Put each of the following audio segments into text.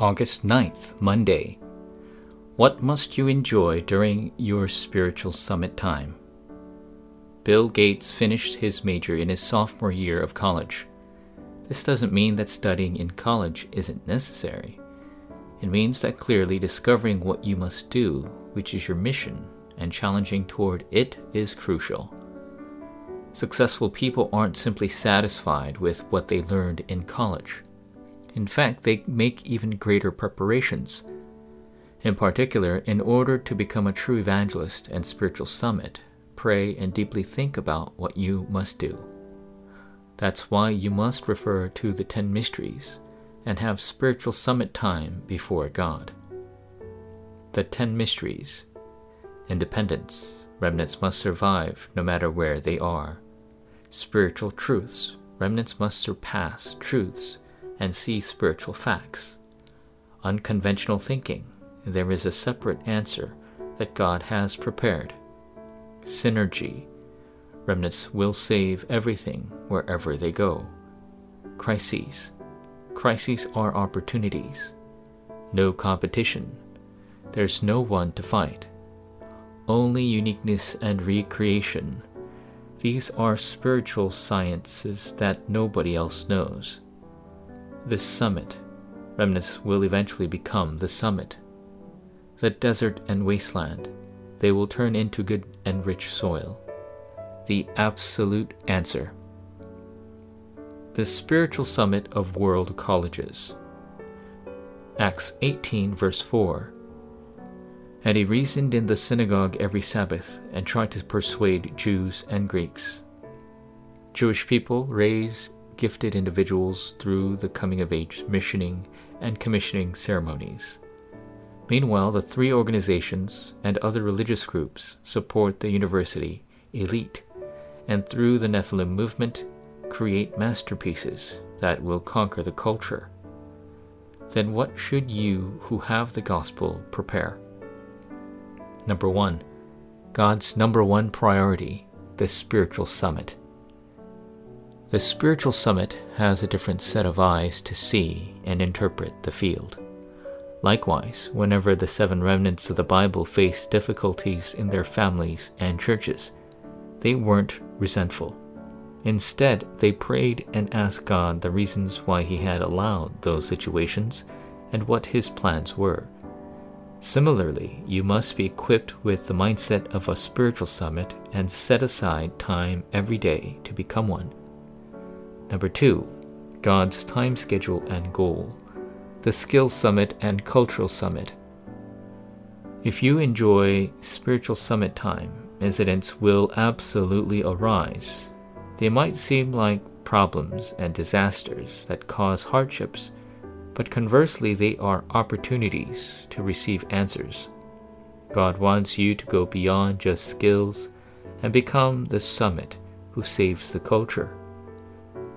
August 9th, Monday. What must you enjoy during your spiritual summit time? Bill Gates finished his major in his sophomore year of college. This doesn't mean that studying in college isn't necessary. It means that clearly discovering what you must do, which is your mission, and challenging toward it is crucial. Successful people aren't simply satisfied with what they learned in college. In fact, they make even greater preparations. In particular, in order to become a true evangelist and spiritual summit, pray and deeply think about what you must do. That's why you must refer to the Ten Mysteries and have spiritual summit time before God. The Ten Mysteries Independence. Remnants must survive no matter where they are. Spiritual truths. Remnants must surpass truths and see spiritual facts. Unconventional thinking, there is a separate answer that God has prepared. Synergy, remnants will save everything wherever they go. Crises, crises are opportunities. No competition, there's no one to fight. Only uniqueness and recreation. These are spiritual sciences that nobody else knows this summit. Remnants will eventually become the summit. The desert and wasteland, they will turn into good and rich soil. The absolute answer. The spiritual summit of world colleges. Acts 18, verse 4. And he reasoned in the synagogue every Sabbath and tried to persuade Jews and Greeks. Jewish people raise gifted individuals through the coming of age missioning and commissioning ceremonies. Meanwhile, the three organizations and other religious groups support the university elite and through the Nephilim movement create masterpieces that will conquer the culture. Then what should you who have the gospel prepare? Number one, God's number one priority, the spiritual summit. The spiritual summit has a different set of eyes to see and interpret the field. Likewise, whenever the seven remnants of the Bible faced difficulties in their families and churches, they weren't resentful. Instead, they prayed and asked God the reasons why He had allowed those situations and what His plans were. Similarly, you must be equipped with the mindset of a spiritual summit and set aside time every day to become one. Number two, God's time schedule and goal, the Skill Summit and Cultural Summit. If you enjoy spiritual summit time, incidents will absolutely arise. They might seem like problems and disasters that cause hardships, but conversely, they are opportunities to receive answers. God wants you to go beyond just skills and become the summit who saves the culture.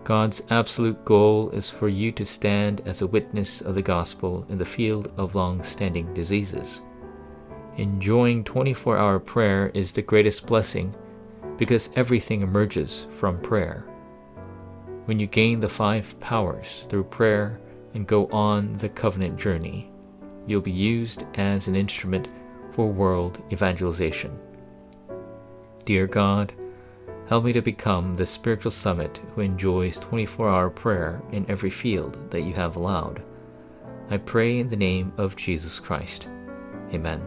God's absolute goal is for you to stand as a witness of the gospel in the field of long standing diseases. Enjoying 24 hour prayer is the greatest blessing because everything emerges from prayer. When you gain the five powers through prayer and go on the covenant journey, you'll be used as an instrument for world evangelization. Dear God, Help me to become the spiritual summit who enjoys 24 hour prayer in every field that you have allowed. I pray in the name of Jesus Christ. Amen.